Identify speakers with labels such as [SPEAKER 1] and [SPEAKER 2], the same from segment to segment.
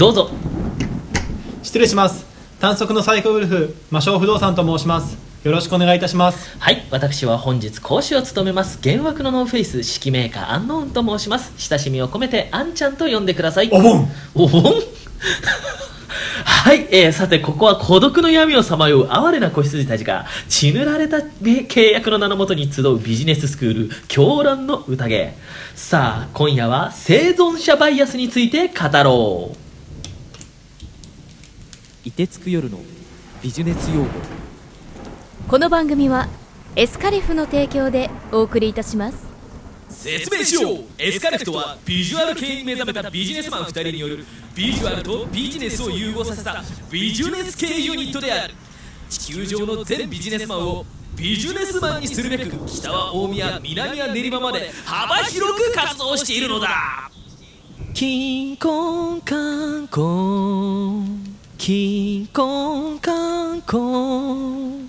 [SPEAKER 1] どうぞ。
[SPEAKER 2] 失礼します。短足のサイコウルフ魔性不動産と申します。よろしくお願いいたします。
[SPEAKER 1] はい私は本日講師を務めます。幻惑のノーフェイス指揮メーカーアンノーンと申します。親しみを込めてあんちゃんと呼んでください。
[SPEAKER 2] お盆。
[SPEAKER 1] お盆？はい、えー、さてここは孤独の闇をさまよう哀れな子羊たちが血塗られた契約の名のもとに集うビジネススクール狂乱の宴。さあ今夜は生存者バイアスについて語ろう
[SPEAKER 3] 凍てつく夜のビジネス用語。
[SPEAKER 4] この番組はエスカリフの提供でお送りいたします。
[SPEAKER 5] 説明しよう。エスカレフトはビジュアル系に目覚めたビジネスマン2人によるビジュアルとビジネスを融合させたビジネス系ユニットである。地球上の全ビジネスマンをビジネスマンにするべく北は大宮南は練馬まで幅広く活動しているのだ。
[SPEAKER 1] キンコンカンコンキンコンカンコン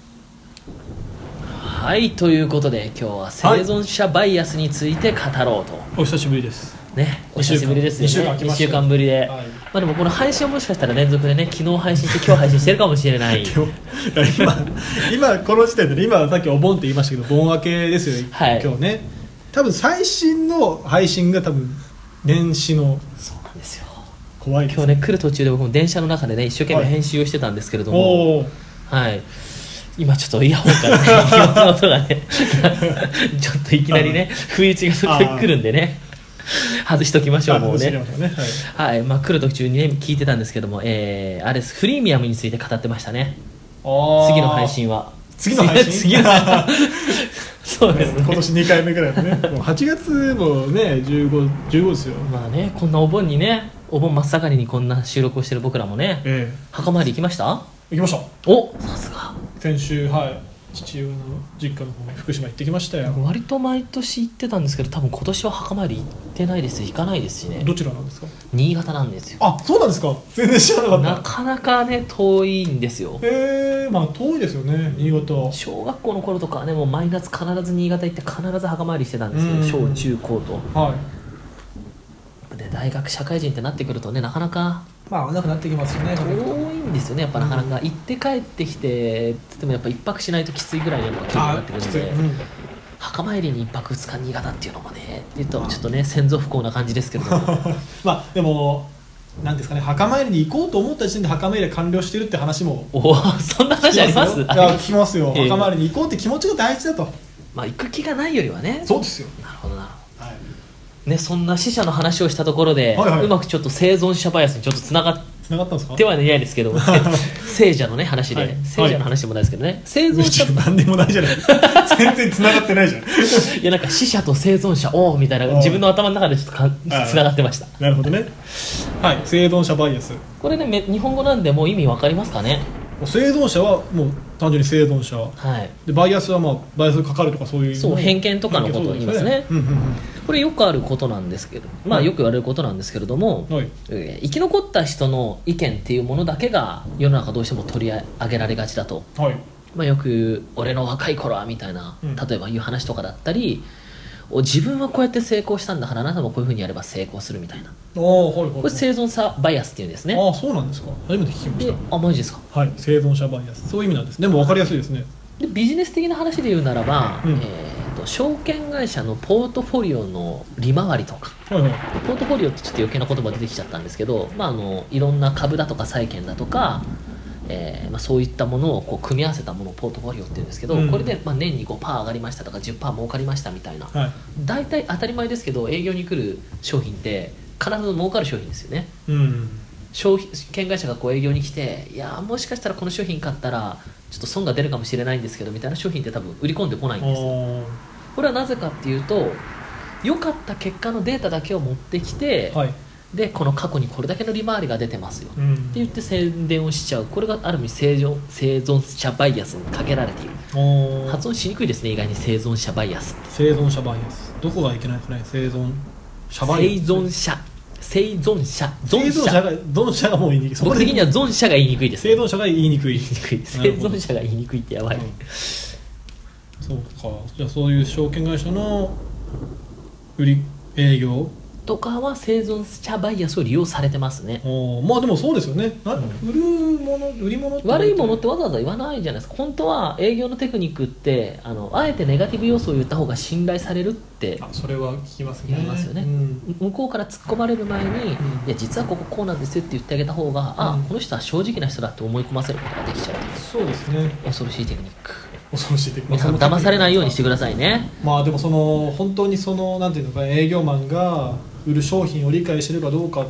[SPEAKER 1] はいということで今日は生存者バイアスについて語ろうと、
[SPEAKER 2] お久しぶりです。
[SPEAKER 1] ねお久しぶりですね。2
[SPEAKER 2] 空きました
[SPEAKER 1] 週間ぶりで、
[SPEAKER 2] はい。
[SPEAKER 1] まあでもこの配信はもしかしたら連続でね昨日配信して今日配信してるかもしれない。
[SPEAKER 2] 今日今今この時点でね今さっきお盆って言いましたけど盆明けですよね、
[SPEAKER 1] はい。
[SPEAKER 2] 今日ね。多分最新の配信が多分年始の怖いです
[SPEAKER 1] 今日ね来る途中で僕も電車の中でね一生懸命編集をしてたんですけれども、
[SPEAKER 2] おお
[SPEAKER 1] はい。今ちょっとイヤホンからね、音がね、ちょっといきなりね、不意打ちが来るんでね、外しときましょう、もうね。
[SPEAKER 2] ね。はい。
[SPEAKER 1] はい、まあ来る途中にね、聞いてたんですけども、えー、あれです、フリーミアムについて語ってましたね。次の配信は。
[SPEAKER 2] 次の配信？
[SPEAKER 1] 次の そうですね。
[SPEAKER 2] 今年2回目ぐらいのね。もう8月もね15 15ですよ。
[SPEAKER 1] まあね、こんなお盆にね、お盆真っ盛りにこんな収録をしてる僕らもね、
[SPEAKER 2] え
[SPEAKER 1] 墓参り行きました？
[SPEAKER 2] え行きました。
[SPEAKER 1] おさすが。
[SPEAKER 2] 先週はい父親の実家の方に福島行ってきましたよ。
[SPEAKER 1] 割と毎年行ってたんですけど多分今年は墓参り行ってないです。行かないですしね。
[SPEAKER 2] どちらなんですか？
[SPEAKER 1] 新潟なんですよ。
[SPEAKER 2] あそうなんですか？全然知らなかった。
[SPEAKER 1] なかなかね遠いんですよ。
[SPEAKER 2] へえまあ遠いですよね新潟
[SPEAKER 1] 小学校の頃とかはねもう毎夏必ず新潟行って必ず墓参りしてたんですけど
[SPEAKER 2] うん。
[SPEAKER 1] 小中高と。
[SPEAKER 2] はい
[SPEAKER 1] で大学社会人ってなってくるとねなかなか
[SPEAKER 2] まあなくなってきますよね
[SPEAKER 1] 遠いんですよねやっぱなかなか行って帰ってきてつってもやっぱ一泊しないときついぐらいのやっぱ距離になってくる
[SPEAKER 2] きつい、
[SPEAKER 1] ので
[SPEAKER 2] うん。
[SPEAKER 1] 墓参りに一泊二日新潟っていうのもねって言うとちょっとね先祖不幸な感じですけれど。も
[SPEAKER 2] まあでもなんですかね墓参りに行こうと思った時点で墓参りが完了してるって話も。
[SPEAKER 1] おおそんな話あります？
[SPEAKER 2] いや聞きますよ。
[SPEAKER 1] ええ。
[SPEAKER 2] 墓参りに行こうって気持ちが大事だと。
[SPEAKER 1] まあ行く気がないよりはね。
[SPEAKER 2] そうですよ。
[SPEAKER 1] なるほどなるほ
[SPEAKER 2] はい
[SPEAKER 1] どねそんな死者の話をしたところで、
[SPEAKER 2] はいはい。う
[SPEAKER 1] まくちょっと生存者バイアスにちょっとつながっ
[SPEAKER 2] 繋がったんですか？
[SPEAKER 1] てはないですけど 聖者のね話で、
[SPEAKER 2] はい。
[SPEAKER 1] 聖者の話でもないですけどね、生存者
[SPEAKER 2] 何でもないじゃない。全然繋がってないじゃん。
[SPEAKER 1] いやなんか死者と生存者おおみたいな自分の頭の中でちょっとか
[SPEAKER 2] はい。
[SPEAKER 1] つながってました。
[SPEAKER 2] なるほどね。はい。生存者バイアス。
[SPEAKER 1] これねめ日本語なんでもう意味わかりますかね？
[SPEAKER 2] 生存者はもう単純に生存者。
[SPEAKER 1] はい。
[SPEAKER 2] でバイアスはまあバイアスがかかるとかそういう
[SPEAKER 1] そう偏見とかのことを言いますね。
[SPEAKER 2] うんうん
[SPEAKER 1] これよくあることなんですけどまあ
[SPEAKER 2] はい。
[SPEAKER 1] よく言われることなんですけれども、
[SPEAKER 2] うんはい。
[SPEAKER 1] えー生き残った人の意見っていうものだけが世の中どうしても取り上げられがちだと、
[SPEAKER 2] はい。
[SPEAKER 1] まあ、よく「俺の若い頃は」みたいな
[SPEAKER 2] うん。
[SPEAKER 1] 例えばいう話とかだったり、お自分はこうやって成功したんだからあなたもこういうふうにやれば成功するみたいな。
[SPEAKER 2] ああはいはい
[SPEAKER 1] これ生存者バイアスっていうんですね。
[SPEAKER 2] ああそうなんですか。初めて聞きまし
[SPEAKER 1] であマジですか？
[SPEAKER 2] たはい。生存者バイアス。そういう意味なんです。でも分かりやすいですね
[SPEAKER 1] でビジネス的な話で言うならば、
[SPEAKER 2] うん。
[SPEAKER 1] えーと証券会社のポートフォリオの利回りとか。
[SPEAKER 2] はいはい
[SPEAKER 1] ポートフォリオってちょっと余計な言葉出てきちゃったんですけど、まあ、あのいろんな株だとか債券だとか、えーまあ、そういったものをこう組み合わせたものをポートフォリオっていうんですけど、
[SPEAKER 2] うん。
[SPEAKER 1] これでまあ年に5%上がりましたとか10%儲かりましたみたいな。
[SPEAKER 2] はい。
[SPEAKER 1] 大体当たり前ですけど営業に来る商品って必ず儲かる商品ですよね。
[SPEAKER 2] うん
[SPEAKER 1] 商券会社がこう営業に来ていやーもしかしたらこの商品買ったらちょっと損が出るかもしれないんですけどみたいな商品って多分売り込んでこないん
[SPEAKER 2] あ
[SPEAKER 1] ですよ。
[SPEAKER 2] ー。
[SPEAKER 1] これはなぜかっていうと良かった結果のデータだけを持ってきて、
[SPEAKER 2] はい。
[SPEAKER 1] でこの過去にこれだけの利回りが出てますよ、って
[SPEAKER 2] うん
[SPEAKER 1] 言って宣伝をしちゃう。これがある意味生存生存者バイアスにかけられている。発音しにくいですね意外に生存者バイアスって。
[SPEAKER 2] 生存者バイアス。どこがいけないですかね生存者バ
[SPEAKER 1] 生
[SPEAKER 2] イアス
[SPEAKER 1] 存者生存者。
[SPEAKER 2] 生
[SPEAKER 1] 存者
[SPEAKER 2] が存者。がもう言いにくい。
[SPEAKER 1] 僕的には存者が言いにくい。です
[SPEAKER 2] 生存者が言いにくい
[SPEAKER 1] 言いにくい。生存者が言いにくいってやばい、
[SPEAKER 2] うんそうか。じゃあそういう証券会社の売り営業
[SPEAKER 1] とかは生存者バイアスを利用されてますね。
[SPEAKER 2] まあでもそうですよね。な、売るもの売り物って
[SPEAKER 1] 悪いものってわざわざ言わないじゃないですか。本当は営業のテクニックってあのあえてネガティブ要素を言った方が信頼されるって
[SPEAKER 2] あそれは聞きますね。
[SPEAKER 1] 言いますよね。
[SPEAKER 2] うん。
[SPEAKER 1] 向こうから突っ込まれる前に、いや実はこここうなんですよって言ってあげた方が、あ
[SPEAKER 2] うん。
[SPEAKER 1] この人は正直な人だって思い込ませることができちゃう
[SPEAKER 2] そうですね。
[SPEAKER 1] 恐ろしいテクニック。
[SPEAKER 2] 恐ろしいテクニック。
[SPEAKER 1] 騙されないようにしてくださいね。
[SPEAKER 2] まあでもその本当にそのなんていうのか営業マンが売る商品を理解してるかどうか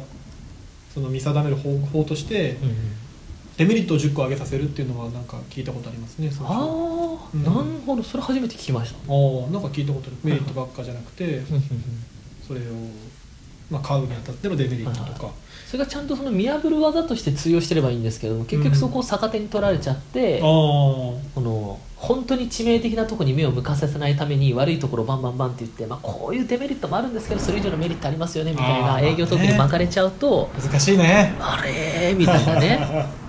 [SPEAKER 2] その見定める方法として
[SPEAKER 1] うん
[SPEAKER 2] デメリットを10個上げさせるっていうのはなんか聞いたことありますね
[SPEAKER 1] ああ、
[SPEAKER 2] うん。
[SPEAKER 1] なるほど。それ初めて聞きました。
[SPEAKER 2] あーなんか聞いたことある。メリットばっかじゃなくてそれを、まあ、買うにあたってのデメリットとか
[SPEAKER 1] それがちゃんとその見破る技として通用してればいいんですけども結局そこを逆手に取られちゃって、
[SPEAKER 2] ああ
[SPEAKER 1] この本当に致命的なところに目を向かさせないために悪いところをバンバンバンって言って、まあ、こういうデメリットもあるんですけどそれ以上のメリットありますよねみたいな営業トークに巻かれちゃうと、
[SPEAKER 2] 難しいね。
[SPEAKER 1] あれーみたいなね。怖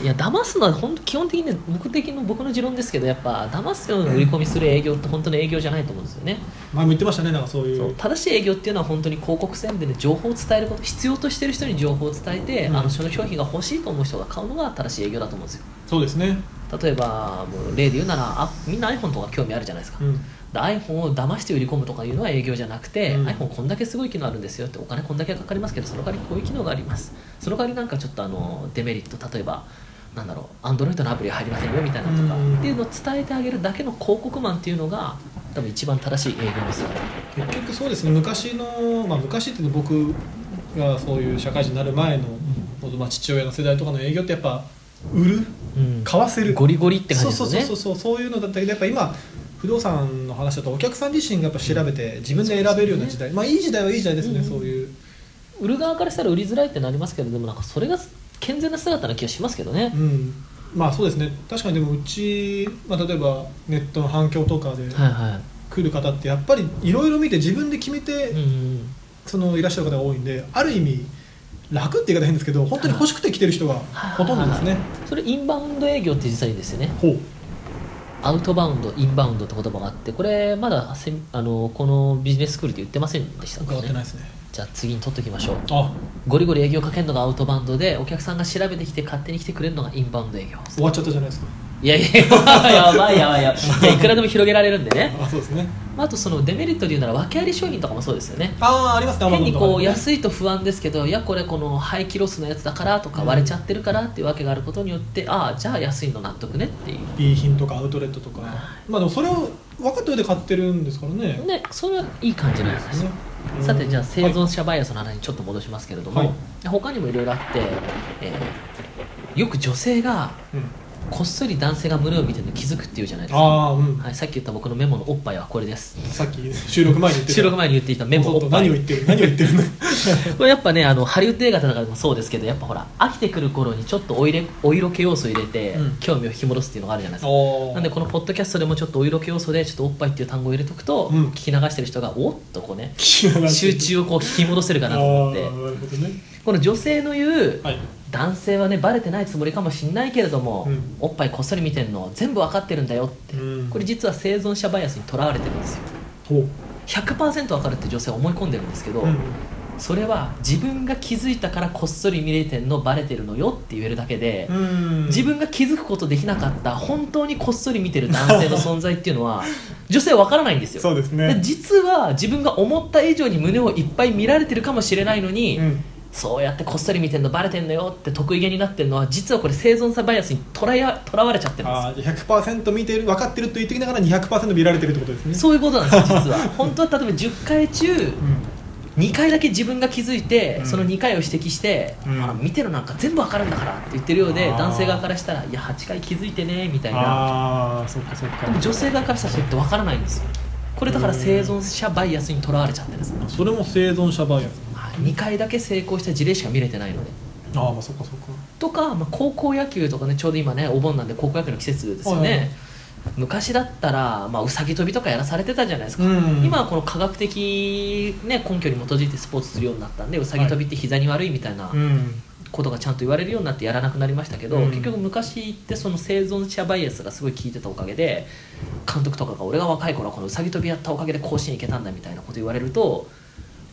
[SPEAKER 1] い。いや騙すのは本当基本的にね目的の僕の持論ですけどやっぱ騙すような売り込みする営業って本当の営業じゃないと思うんですよね、
[SPEAKER 2] 前も言ってましたねなんかそういう。
[SPEAKER 1] 正しい営業っていうのは本当に広告宣伝で情報を伝えること必要としてる人に情報を伝えて、
[SPEAKER 2] うん。
[SPEAKER 1] あのその商品が欲しいと思う人が買うのが正しい営業だと思うんですよ。
[SPEAKER 2] そうですね。
[SPEAKER 1] 例えばもう例で言うならあみんな iPhone とか興味あるじゃないですか、
[SPEAKER 2] うん。
[SPEAKER 1] で iPhone を騙して売り込むとかいうのは営業じゃなくて、
[SPEAKER 2] うん。
[SPEAKER 1] iPhone こんだけすごい機能あるんですよってお金こんだけかかりますけどその代わりこういう機能があります。その代わりなんかちょっとあのデメリット例えばなんだろう Android のアプリは入りませんよみたいなとか、
[SPEAKER 2] うん。
[SPEAKER 1] っていうのを伝えてあげるだけの広告マンっていうのが多分一番正しい営業ですよね。
[SPEAKER 2] 結局そうですね。昔の、まあ、昔っていうのは僕がそういう社会人になる前の、まあ、父親の世代とかの営業ってやっぱ売る
[SPEAKER 1] うん。
[SPEAKER 2] 買わせる。
[SPEAKER 1] ゴリゴリって感じですよね。
[SPEAKER 2] そうそうそうそうそういうのだったけどやっぱ今不動産の話だとお客さん自身がやっぱ調べて自分で選べるような時代、まあいい時代はいい時代ですね、
[SPEAKER 1] うん。
[SPEAKER 2] そういう。
[SPEAKER 1] 売る側からしたら売りづらいってなりますけどでもなんかそれが健全な姿な気がしますけどね。
[SPEAKER 2] う、ん。まあそうですね。確かにでもうち、まあ、例えばネットの反響とかで
[SPEAKER 1] はいはい。
[SPEAKER 2] 来る方ってやっぱりいろいろ見て自分で決めて、
[SPEAKER 1] うんうん
[SPEAKER 2] そのいらっしゃる方が多いんである意味楽って言い方変ですけど本当に欲しくて来てる人がほとんどですね、
[SPEAKER 1] それインバウンド営業って実際にですよね。
[SPEAKER 2] ほう
[SPEAKER 1] アウトバウンドインバウンドって言葉があってこれまだせんあのこのビジネススクールで言ってませんでした
[SPEAKER 2] 伺
[SPEAKER 1] かね。
[SPEAKER 2] ってないですね。
[SPEAKER 1] じゃあ次に取っときましょう。
[SPEAKER 2] あ。
[SPEAKER 1] ゴリゴリ営業かけるのがアウトバウンドでお客さんが調べてきて勝手に来てくれるのがインバウンド営業。
[SPEAKER 2] 終わっちゃったじゃないですか。
[SPEAKER 1] いやいややばいやばいやばい。いやいくらでも広げられるんでね。
[SPEAKER 2] あそうですね。
[SPEAKER 1] まああとそのデメリットで言うなら訳あり商品とかもそうですよね。
[SPEAKER 2] ああありますね
[SPEAKER 1] 変にこう安いと不安ですけどいやこれこの廃棄ロスのやつだからとか
[SPEAKER 2] うん
[SPEAKER 1] 割れちゃってるからっていうわけがあることによってああじゃあ安いの納得ねっていう。
[SPEAKER 2] B 品とかアウトレットとか。まあでもそれを分かった上で買ってるんですからね。
[SPEAKER 1] ねそれはいい感じなんですよ
[SPEAKER 2] うん。
[SPEAKER 1] さてじゃあ生存者バイアスの話にちょっと戻しますけれども、
[SPEAKER 2] はい。
[SPEAKER 1] 他にもいろいろあって、えーよく女性が
[SPEAKER 2] うん
[SPEAKER 1] こっそり男性が胸を見てるの気づくっていうじゃないですか、
[SPEAKER 2] うん。
[SPEAKER 1] はい、さっき言った僕のメモのおっぱいはこれです。
[SPEAKER 2] さっき収録前に言ってた。
[SPEAKER 1] 収録前に言っていたメモおっぱい。
[SPEAKER 2] 何を言ってる？何を言ってるの？
[SPEAKER 1] これやっぱねあのハリウッド映画とかでもそうですけどやっぱほら飽きてくる頃にちょっとお色お色気要素を入れて、
[SPEAKER 2] うん。
[SPEAKER 1] 興味を引き戻すっていうのがあるじゃないですか。なんでこのポッドキャストでもちょっとお色気要素でちょっとおっぱいっていう単語を入れとくと、
[SPEAKER 2] うん。
[SPEAKER 1] 聞き流してる人がおっとこうね
[SPEAKER 2] 集
[SPEAKER 1] 集中をこう引き戻せるかなと思って。
[SPEAKER 2] なるほどね。
[SPEAKER 1] この女性の言う、
[SPEAKER 2] はい
[SPEAKER 1] 男性はねバレてないつもりかもしんないけれども、
[SPEAKER 2] うん。
[SPEAKER 1] おっぱいこっそり見てんの全部わかってるんだよって、
[SPEAKER 2] うん。
[SPEAKER 1] これ実は生存者バイアスにとらわれてるんですよ。
[SPEAKER 2] ほう。
[SPEAKER 1] 100%わかるって女性は思い込んでるんですけど、
[SPEAKER 2] うん。
[SPEAKER 1] それは自分が気づいたからこっそり見れてんのバレてるのよって言えるだけで、
[SPEAKER 2] うん。
[SPEAKER 1] 自分が気づくことできなかった本当にこっそり見てる男性の存在っていうのは 女性はわからないんですよ。
[SPEAKER 2] そうですね。
[SPEAKER 1] で実は自分が思った以上に胸をいっぱい見られてるかもしれないのに、
[SPEAKER 2] うん
[SPEAKER 1] そうやってこっそり見てんのバレてんのよって得意げになってるのは実はこれ生存者バイアスにとらやとらわれちゃってるんですよ
[SPEAKER 2] ああじゃあ100%見てる分かってると言ってきながら200%見られてるってことですね。
[SPEAKER 1] そう。いうことなんですよ実は本当は例えば10回中
[SPEAKER 2] うん。
[SPEAKER 1] 2回だけ自分が気づいて、
[SPEAKER 2] うん。
[SPEAKER 1] その2回を指摘して、
[SPEAKER 2] うん。
[SPEAKER 1] あ見てるなんか全部わかるんだからって言ってるようで男性側からしたらいや8回気づいてねみたいな。
[SPEAKER 2] ああそっかそっか。
[SPEAKER 1] でも女性側からしたらそれってわからないんですよ。これだから生存者バイアスにとらわれちゃってるんです
[SPEAKER 2] それも生存者バイアス
[SPEAKER 1] 2回だけ成功した事例しか見れてないので。
[SPEAKER 2] ああまあそっかそっか。
[SPEAKER 1] とか、まあ、高校野球とかねちょうど今ねお盆なんで高校野球の季節ですよね、
[SPEAKER 2] はいはい。
[SPEAKER 1] 昔だったら、まあ、うさぎ跳びとかやらされてたじゃないですか、
[SPEAKER 2] うん。
[SPEAKER 1] 今はこの科学的、ね、根拠に基づいてスポーツするようになったんでうさぎ跳びって膝に悪いみたいな
[SPEAKER 2] うん。
[SPEAKER 1] ことがちゃんと言われるようになってやらなくなりましたけど、
[SPEAKER 2] うん。
[SPEAKER 1] 結局昔ってその生存者バイアスがすごい効いてたおかげで監督とかが俺が若い頃はこのうさぎ跳びやったおかげで甲子園行けたんだみたいなこと言われると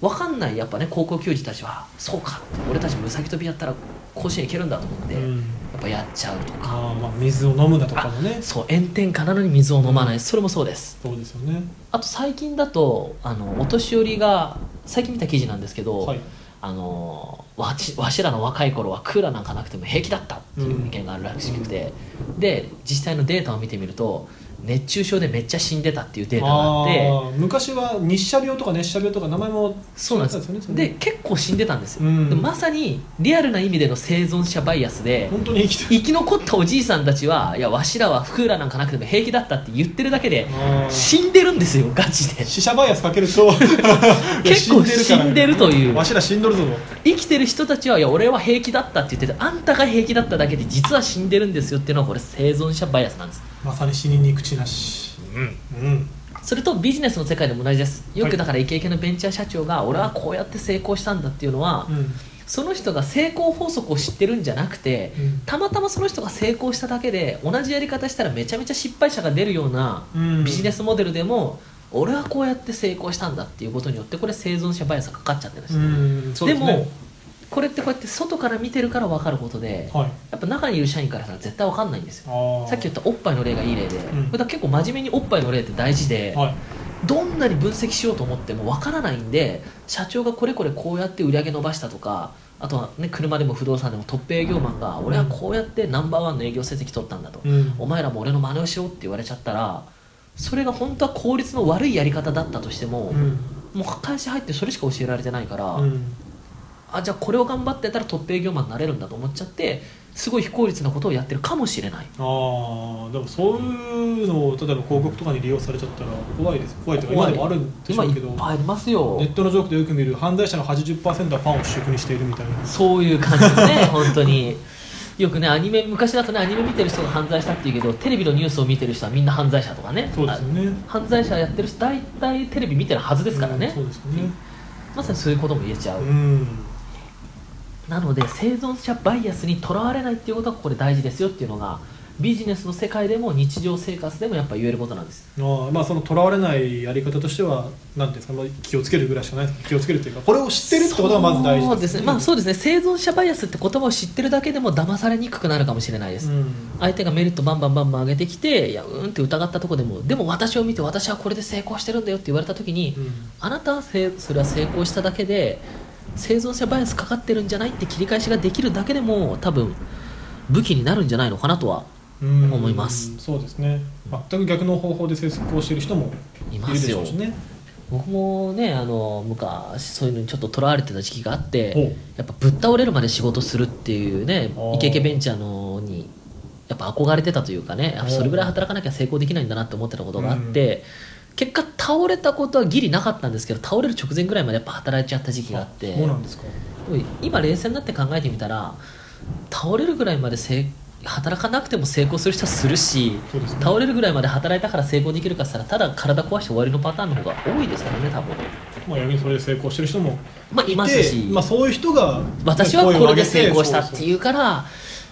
[SPEAKER 1] 分かんないやっぱね高校球児たちはそうか俺たちもうさぎ跳びやったら甲子園行けるんだと思って、や
[SPEAKER 2] うん。
[SPEAKER 1] っぱやっちゃうとか。
[SPEAKER 2] ああまあ水を飲むだとかもね。
[SPEAKER 1] そう炎天下なのに水を飲まない、
[SPEAKER 2] うん。
[SPEAKER 1] それもそうです。
[SPEAKER 2] そうですよね。
[SPEAKER 1] あと最近だとあのお年寄りが最近見た記事なんですけど、
[SPEAKER 2] はい。
[SPEAKER 1] あのわちわしらの若い頃はクーラーなんかなくても平気だったっていう意見があるらしくて、で実際のデータを見てみると熱中症でめっちゃ死んでたっていうデータがあって
[SPEAKER 2] 昔は日射病とか熱射病とか名前も
[SPEAKER 1] そうなんです
[SPEAKER 2] よ。ね。
[SPEAKER 1] で結構死んでたんですよ、
[SPEAKER 2] うん。
[SPEAKER 1] でまさにリアルな意味での生存者バイアスで
[SPEAKER 2] 本当に生き
[SPEAKER 1] 生き残ったおじいさんたちはいやわしらはクーラーなんかなくても平気だったって言ってるだけで死んでるんですよガチで。
[SPEAKER 2] 死者バイアスかけると
[SPEAKER 1] 結構死んでるという。
[SPEAKER 2] わしら死んどるぞ
[SPEAKER 1] 生きてる人たちはいや俺は平気だったって言っててあんたが平気だっただけで実は死んでるんですよっていうのはこれ生存者バイアスなんです
[SPEAKER 2] まさに死にに口なし。うん。
[SPEAKER 1] それとビジネスの世界でも同じです。よ
[SPEAKER 2] はい。
[SPEAKER 1] くだからイケイケのベンチャー社長が俺はこうやって成功したんだっていうのは、
[SPEAKER 2] うん。
[SPEAKER 1] その人が成功法則を知ってるんじゃなくて、
[SPEAKER 2] うん。
[SPEAKER 1] たまたまその人が成功しただけで同じやり方したらめちゃめちゃ失敗者が出るような
[SPEAKER 2] うん。
[SPEAKER 1] ビジネスモデルでも、俺はこうやって成功したんだっていうことによってこれ生存者バイアスがかかっちゃってるんですよ、
[SPEAKER 2] うん。そう
[SPEAKER 1] で
[SPEAKER 2] ですね。
[SPEAKER 1] もこれってこうやって外から見てるから分かることで、
[SPEAKER 2] はい。
[SPEAKER 1] やっぱ中にいる社員からしたら絶対分かんないんですよ。さっき言ったおっぱいの例がいい例で、
[SPEAKER 2] ん。
[SPEAKER 1] これだ結構真面目におっぱいの例って大事で、
[SPEAKER 2] はい
[SPEAKER 1] どんなに分析しようと思っても分からないんで社長がこれこれこうやって売り上げ伸ばしたとかあとは、ね、車でも不動産でもトップ営業マンが俺はこうやってナンバーワンの営業成績取ったんだと、
[SPEAKER 2] うん。
[SPEAKER 1] お前らも俺の真似をしろって言われちゃったらそれが本当は効率の悪いやり方だったとしても、
[SPEAKER 2] うん。
[SPEAKER 1] もう会社入ってそれしか教えられてないから、
[SPEAKER 2] うん
[SPEAKER 1] あじゃあこれを頑張ってたらトップ営業マンになれるんだと思っちゃってすごい非効率なことをやってるかもしれない。
[SPEAKER 2] ああでもそういうのを例えば広告とかに利用されちゃったら怖いです。怖いというか今でもあるんでしょうけど
[SPEAKER 1] ありますよ。
[SPEAKER 2] ネットのジョークでよく見る犯罪者の80%はファンを主食にしているみたいな。
[SPEAKER 1] そういう感じですね 本当に。よくねアニメ昔だとねアニメ見てる人が犯罪したっていうけどテレビのニュースを見てる人はみんな犯罪者とかね。
[SPEAKER 2] そうですよね。
[SPEAKER 1] あ犯罪者やってる人大体テレビ見てるはずですからね、
[SPEAKER 2] うんそうですよね
[SPEAKER 1] まさにそういうことも言えちゃう、
[SPEAKER 2] うん
[SPEAKER 1] なので生存者バイアスにとらわれないっていうことがこれ大事ですよっていうのがビジネスの世界でも日常生活でもやっぱ言えることなんです。
[SPEAKER 2] あーまあそのとらわれないやり方としてはなんていうんですか、まあ、気をつけるぐらいしかない。気をつけるというかこれを知ってるってことがまず大事
[SPEAKER 1] ですね。まあそうですね。生存者バイアスって言葉を知ってるだけでも騙されにくくなるかもしれないです、
[SPEAKER 2] うん。
[SPEAKER 1] 相手がメリットバンバンバンバン上げてきていやうーんって疑ったとこでもでも私を見て私はこれで成功してるんだよって言われた時に、
[SPEAKER 2] うん。
[SPEAKER 1] あなたはせそれは成功しただけで生存者バイアスかかってるんじゃないって切り返しができるだけでも多分武器になるんじゃないのかなとは
[SPEAKER 2] うん
[SPEAKER 1] 思います。
[SPEAKER 2] そうですね。全く逆の方法で成功している人もいるでしょうしね
[SPEAKER 1] 僕もねあの昔そういうのにちょっととらわれてた時期があっ
[SPEAKER 2] ほ
[SPEAKER 1] て
[SPEAKER 2] う。
[SPEAKER 1] やっぱぶっ倒れるまで仕事するっていうねイケイケベンチャーのにやっぱ憧れてたというかねそれぐらい働かなきゃ成功できないんだなって思ってたことがあって、結果倒れたことはギリなかったんですけど倒れる直前ぐらいまでやっぱ働いちゃった時期があって。
[SPEAKER 2] そうなんですか。
[SPEAKER 1] 今冷静になって考えてみたら倒れるぐらいまでせい働かなくても成功する人はするし、
[SPEAKER 2] ね。
[SPEAKER 1] 倒れるぐらいまで働いたから成功できるかって言ったらただ体壊して終わりのパターンの方が多いですからね多分。
[SPEAKER 2] まあ逆にそれで成功してる人も
[SPEAKER 1] まあいます
[SPEAKER 2] て
[SPEAKER 1] し、
[SPEAKER 2] まあ、そういう人が
[SPEAKER 1] 私はこれで成功したって
[SPEAKER 2] う
[SPEAKER 1] いうから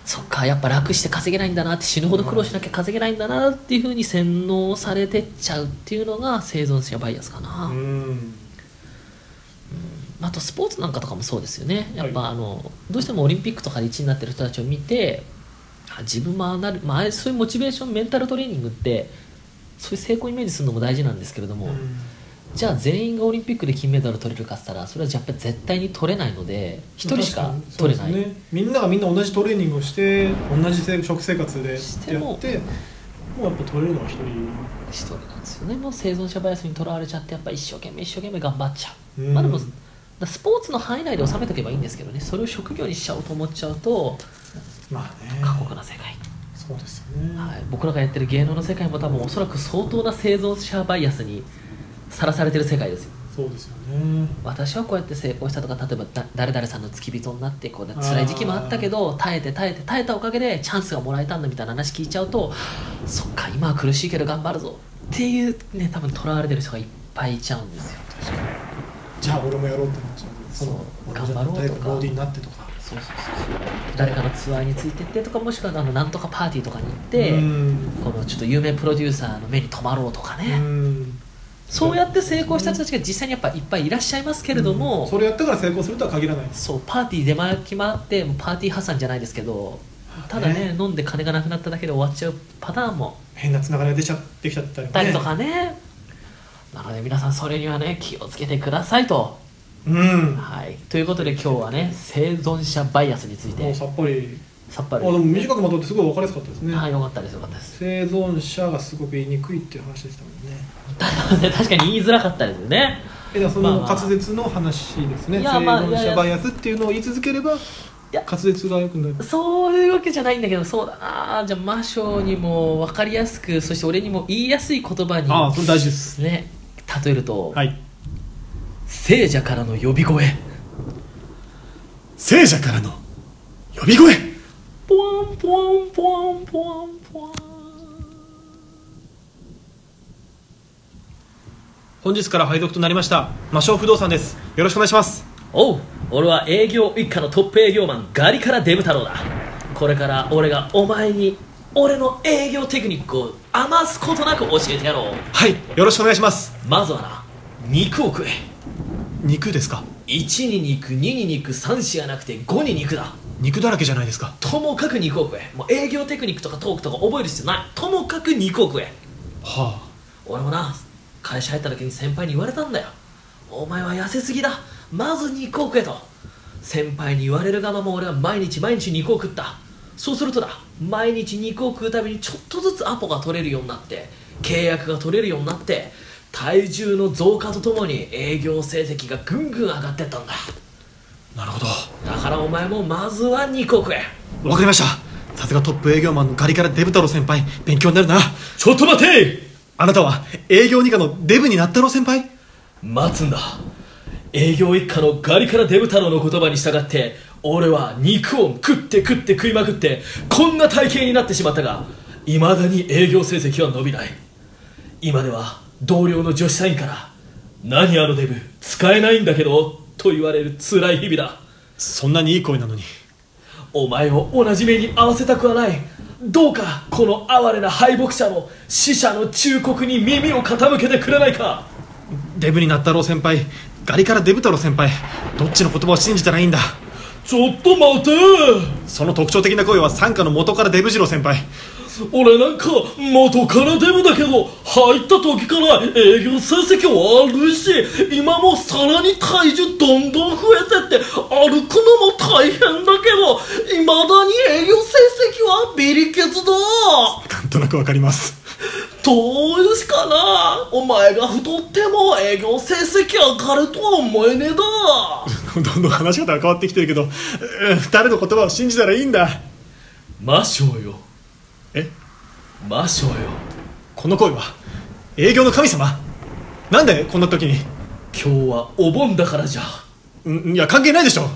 [SPEAKER 1] そっかやっぱ楽して稼げないんだなって死ぬほど苦労しなきゃ稼げないんだなっていうふうに洗脳されてっちゃうっていうのが生存者バイアスかな、
[SPEAKER 2] うん。
[SPEAKER 1] あとスポーツなんかとかもそうですよね。やっぱ、
[SPEAKER 2] はい
[SPEAKER 1] あのどうしてもオリンピックとかで1位になってる人たちを見てあ自分もああなる、まあそういうモチベーションメンタルトレーニングってそういう成功イメージするのも大事なんですけれども、じゃあ全員がオリンピックで金メダル取れるかって言ったらそれはやっぱり絶対に取れないので1人しか取れない、
[SPEAKER 2] ね、みんながみんな同じトレーニングをして同じ食生活でやってもうやっぱ取れるのは一人
[SPEAKER 1] 一人なんですよね。もう生存者バイアスにとらわれちゃってやっぱ一生懸命一生懸命頑張っちゃう、
[SPEAKER 2] うん。
[SPEAKER 1] まあでもだスポーツの範囲内で収めとけばいいんですけどね。それを職業にしちゃおうと思っちゃうと
[SPEAKER 2] まあね。
[SPEAKER 1] 過酷な世界、
[SPEAKER 2] そうですよね、
[SPEAKER 1] はい、僕らがやってる芸能の世界も多分おそらく相当な生存者バイアスにさらされてる世界ですよ。
[SPEAKER 2] そうですよね。
[SPEAKER 1] 私はこうやって成功したとか例えばだ誰々さんの付き人になってこう辛い時期もあったけど耐えて耐えて耐えたおかげでチャンスがもらえたんだみたいな話聞いちゃうとそっか今は苦しいけど頑張るぞ。っていうね多分とらわれてる人がいっぱいいちゃうんですよ。
[SPEAKER 2] じゃあ俺もやろうってなっちゃう
[SPEAKER 1] そう。
[SPEAKER 2] 俺もじゃあ
[SPEAKER 1] 頑張ろうとか。
[SPEAKER 2] 誰かボディになってとか。
[SPEAKER 1] そうそうそう。誰かのツアーについてってとかもしくはあのなんとかパーティーとかに行って
[SPEAKER 2] うん。
[SPEAKER 1] このちょっと有名プロデューサーの目に留まろうとか
[SPEAKER 2] う
[SPEAKER 1] ね、
[SPEAKER 2] ん
[SPEAKER 1] そうやって成功した人たちが実際にやっぱいっぱいいらっしゃいますけれども、
[SPEAKER 2] それやったから成功するとは限らない。
[SPEAKER 1] そうパーティー出前決まってパーティー破産じゃないですけどただね
[SPEAKER 2] ね。
[SPEAKER 1] 飲んで金がなくなっただけで終わっちゃうパターンも
[SPEAKER 2] 変なつながりが出ちゃってきちゃったりね
[SPEAKER 1] とかね。なので皆さんそれにはね気をつけてくださいと、
[SPEAKER 2] うん。
[SPEAKER 1] はい、ということで今日はね生存者バイアスについ
[SPEAKER 2] もう
[SPEAKER 1] て
[SPEAKER 2] さっぱり。
[SPEAKER 1] さっぱり。
[SPEAKER 2] あでも短くまとめてすごい分かりやすかったですね、
[SPEAKER 1] はいよかったですよかったです。
[SPEAKER 2] 生存者がすごく言いにくいっていう話でしたもんね
[SPEAKER 1] 確かに言いづらかったですよね。
[SPEAKER 2] えだそ
[SPEAKER 1] まあまあ。
[SPEAKER 2] の滑舌の話ですね、
[SPEAKER 1] まあいやいや。
[SPEAKER 2] 存者バイアスっていうのを言い続ければ
[SPEAKER 1] や。
[SPEAKER 2] 滑舌が良くなる。
[SPEAKER 1] そういうわけじゃないんだけどそうだな。じゃあ魔性にも分かりやすくそして俺にも言いやすい言葉に
[SPEAKER 2] ああそれ大事です。
[SPEAKER 1] ね例えると、
[SPEAKER 2] はい。
[SPEAKER 1] 聖者からの呼び声。
[SPEAKER 2] 聖者からの呼び声。
[SPEAKER 1] ポワンポワンポワンポワンポワン
[SPEAKER 2] 本日から配属となりました魔性不動産です。よろしくお願いします。
[SPEAKER 1] おう俺は営業一家のトップ営業マンガリからデブ太郎だ。これから俺がお前に俺の営業テクニックを余すことなく教えてやろう。
[SPEAKER 2] はいよろしくお願いします。
[SPEAKER 1] まずはな肉を食え。
[SPEAKER 2] 肉ですか
[SPEAKER 1] ？1に肉2に肉3しがなくて5に肉だ。
[SPEAKER 2] 肉だらけじゃないですか。
[SPEAKER 1] ともかく肉を食え。もう営業テクニックとかトークとか覚える必要ない。ともかく肉を食え。
[SPEAKER 2] は
[SPEAKER 1] 俺もな会社入った時に先輩に言われたんだよ。お前は痩せすぎだ。まず肉を食えと。先輩に言われるがまま俺は毎日毎日肉を食った。そうするとだ毎日肉を食うたびにちょっとずつアポが取れるようになって契約が取れるようになって体重の増加とともに営業成績がぐんぐん上がってったんだ。
[SPEAKER 2] あなるほど。
[SPEAKER 1] だからお前もまずは肉を食え
[SPEAKER 2] わかりました。さすがトップ営業マンのガリからデブ太郎先輩勉強になるな。
[SPEAKER 1] ちょっと待て
[SPEAKER 2] あなたは営業二課のデブになったろ先輩？
[SPEAKER 1] 待つんだ。営業一家のガリからデブ太郎の言葉に従って俺は肉を食って食って食いまくってこんな体型になってしまったがいまだに営業成績は伸びない。今では同僚の女子社員から「何あのデブ使えないんだけど」と言われる辛い日々だ。
[SPEAKER 2] そんなにいい声なのに。
[SPEAKER 1] お前を同じ目に合わせたくはないどうかこの哀れな敗北者の死者の忠告に耳を傾けてくれないか。
[SPEAKER 2] デブになったろ先輩。ガリからデブ太郎先輩。どっちの言葉を信じたらいいんだ。
[SPEAKER 1] ちょっと待て。
[SPEAKER 2] その特徴的な声は傘下の元からデブ次郎先輩
[SPEAKER 1] 俺なんか元からデブだけど入った時から営業成績悪いし今もさらに体重どんどん増えてって歩くのも大変だけどいまだに営業成績はビリケツだ。
[SPEAKER 2] なんとなくわかります。
[SPEAKER 1] どういうしかな？お前が太っても営業成績上がるとは思えねえだ。
[SPEAKER 2] どんどん話し方が変わってきてるけどうん誰の言葉を信じたらいいんだ。
[SPEAKER 1] 魔性よ。
[SPEAKER 2] え
[SPEAKER 1] 魔性よ。
[SPEAKER 2] この声は営業の神様？なんでこんな時に？
[SPEAKER 1] 今日はお盆だからじゃ。
[SPEAKER 2] んいや関係ないでしょ。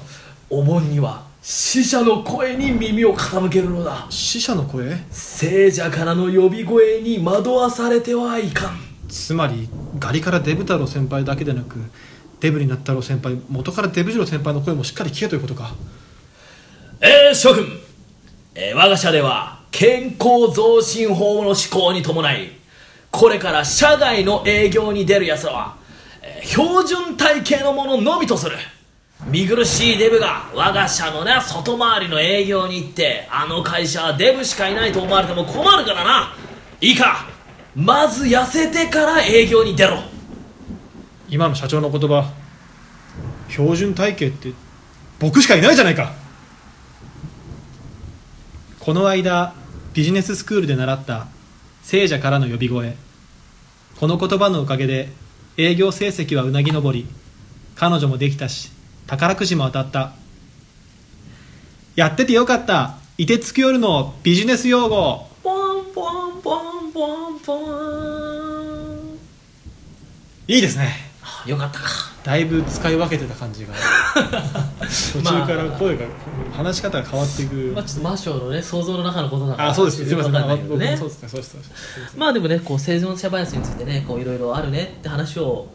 [SPEAKER 1] お盆には死者の声に耳を傾けるのだ。
[SPEAKER 2] 死者の声？
[SPEAKER 1] 聖者からの呼び声に惑わされてはいかん。
[SPEAKER 2] つまりガリからデブ太郎先輩だけでなくデブになったろ先輩元からデブ次郎先輩の声もしっかり聞けということか。
[SPEAKER 1] えー、諸君、えー我が社では健康増進法の施行に伴いこれから社外の営業に出る奴らは、えー標準体系のもののみとする。見苦しいデブが我が社のね外回りの営業に行ってあの会社はデブしかいないと思われても困るからな。いいかまず痩せてから営業に出ろ。
[SPEAKER 2] 今の社長の言葉標準体系って僕しかいないじゃないか。この間ビジネススクールで習った聖者からの呼び声。この言葉のおかげで営業成績はうなぎ登り彼女もできたし宝くじも当たった。やっててよかった。いてつく夜のビジネス用語。
[SPEAKER 1] ポンポンポンポンポン。
[SPEAKER 2] いいですね。
[SPEAKER 1] よかったか
[SPEAKER 2] だいぶ使い分けてた感じが。途中から声が話し方が変わっていく、
[SPEAKER 1] まあ、ちょっと魔性のね想像の中のことだから
[SPEAKER 2] あそうです。すみません。
[SPEAKER 1] ね。
[SPEAKER 2] 僕もそうですねそうですそうです。
[SPEAKER 1] まあでもねこう生存者バイアスについてねこういろいろあるねって話を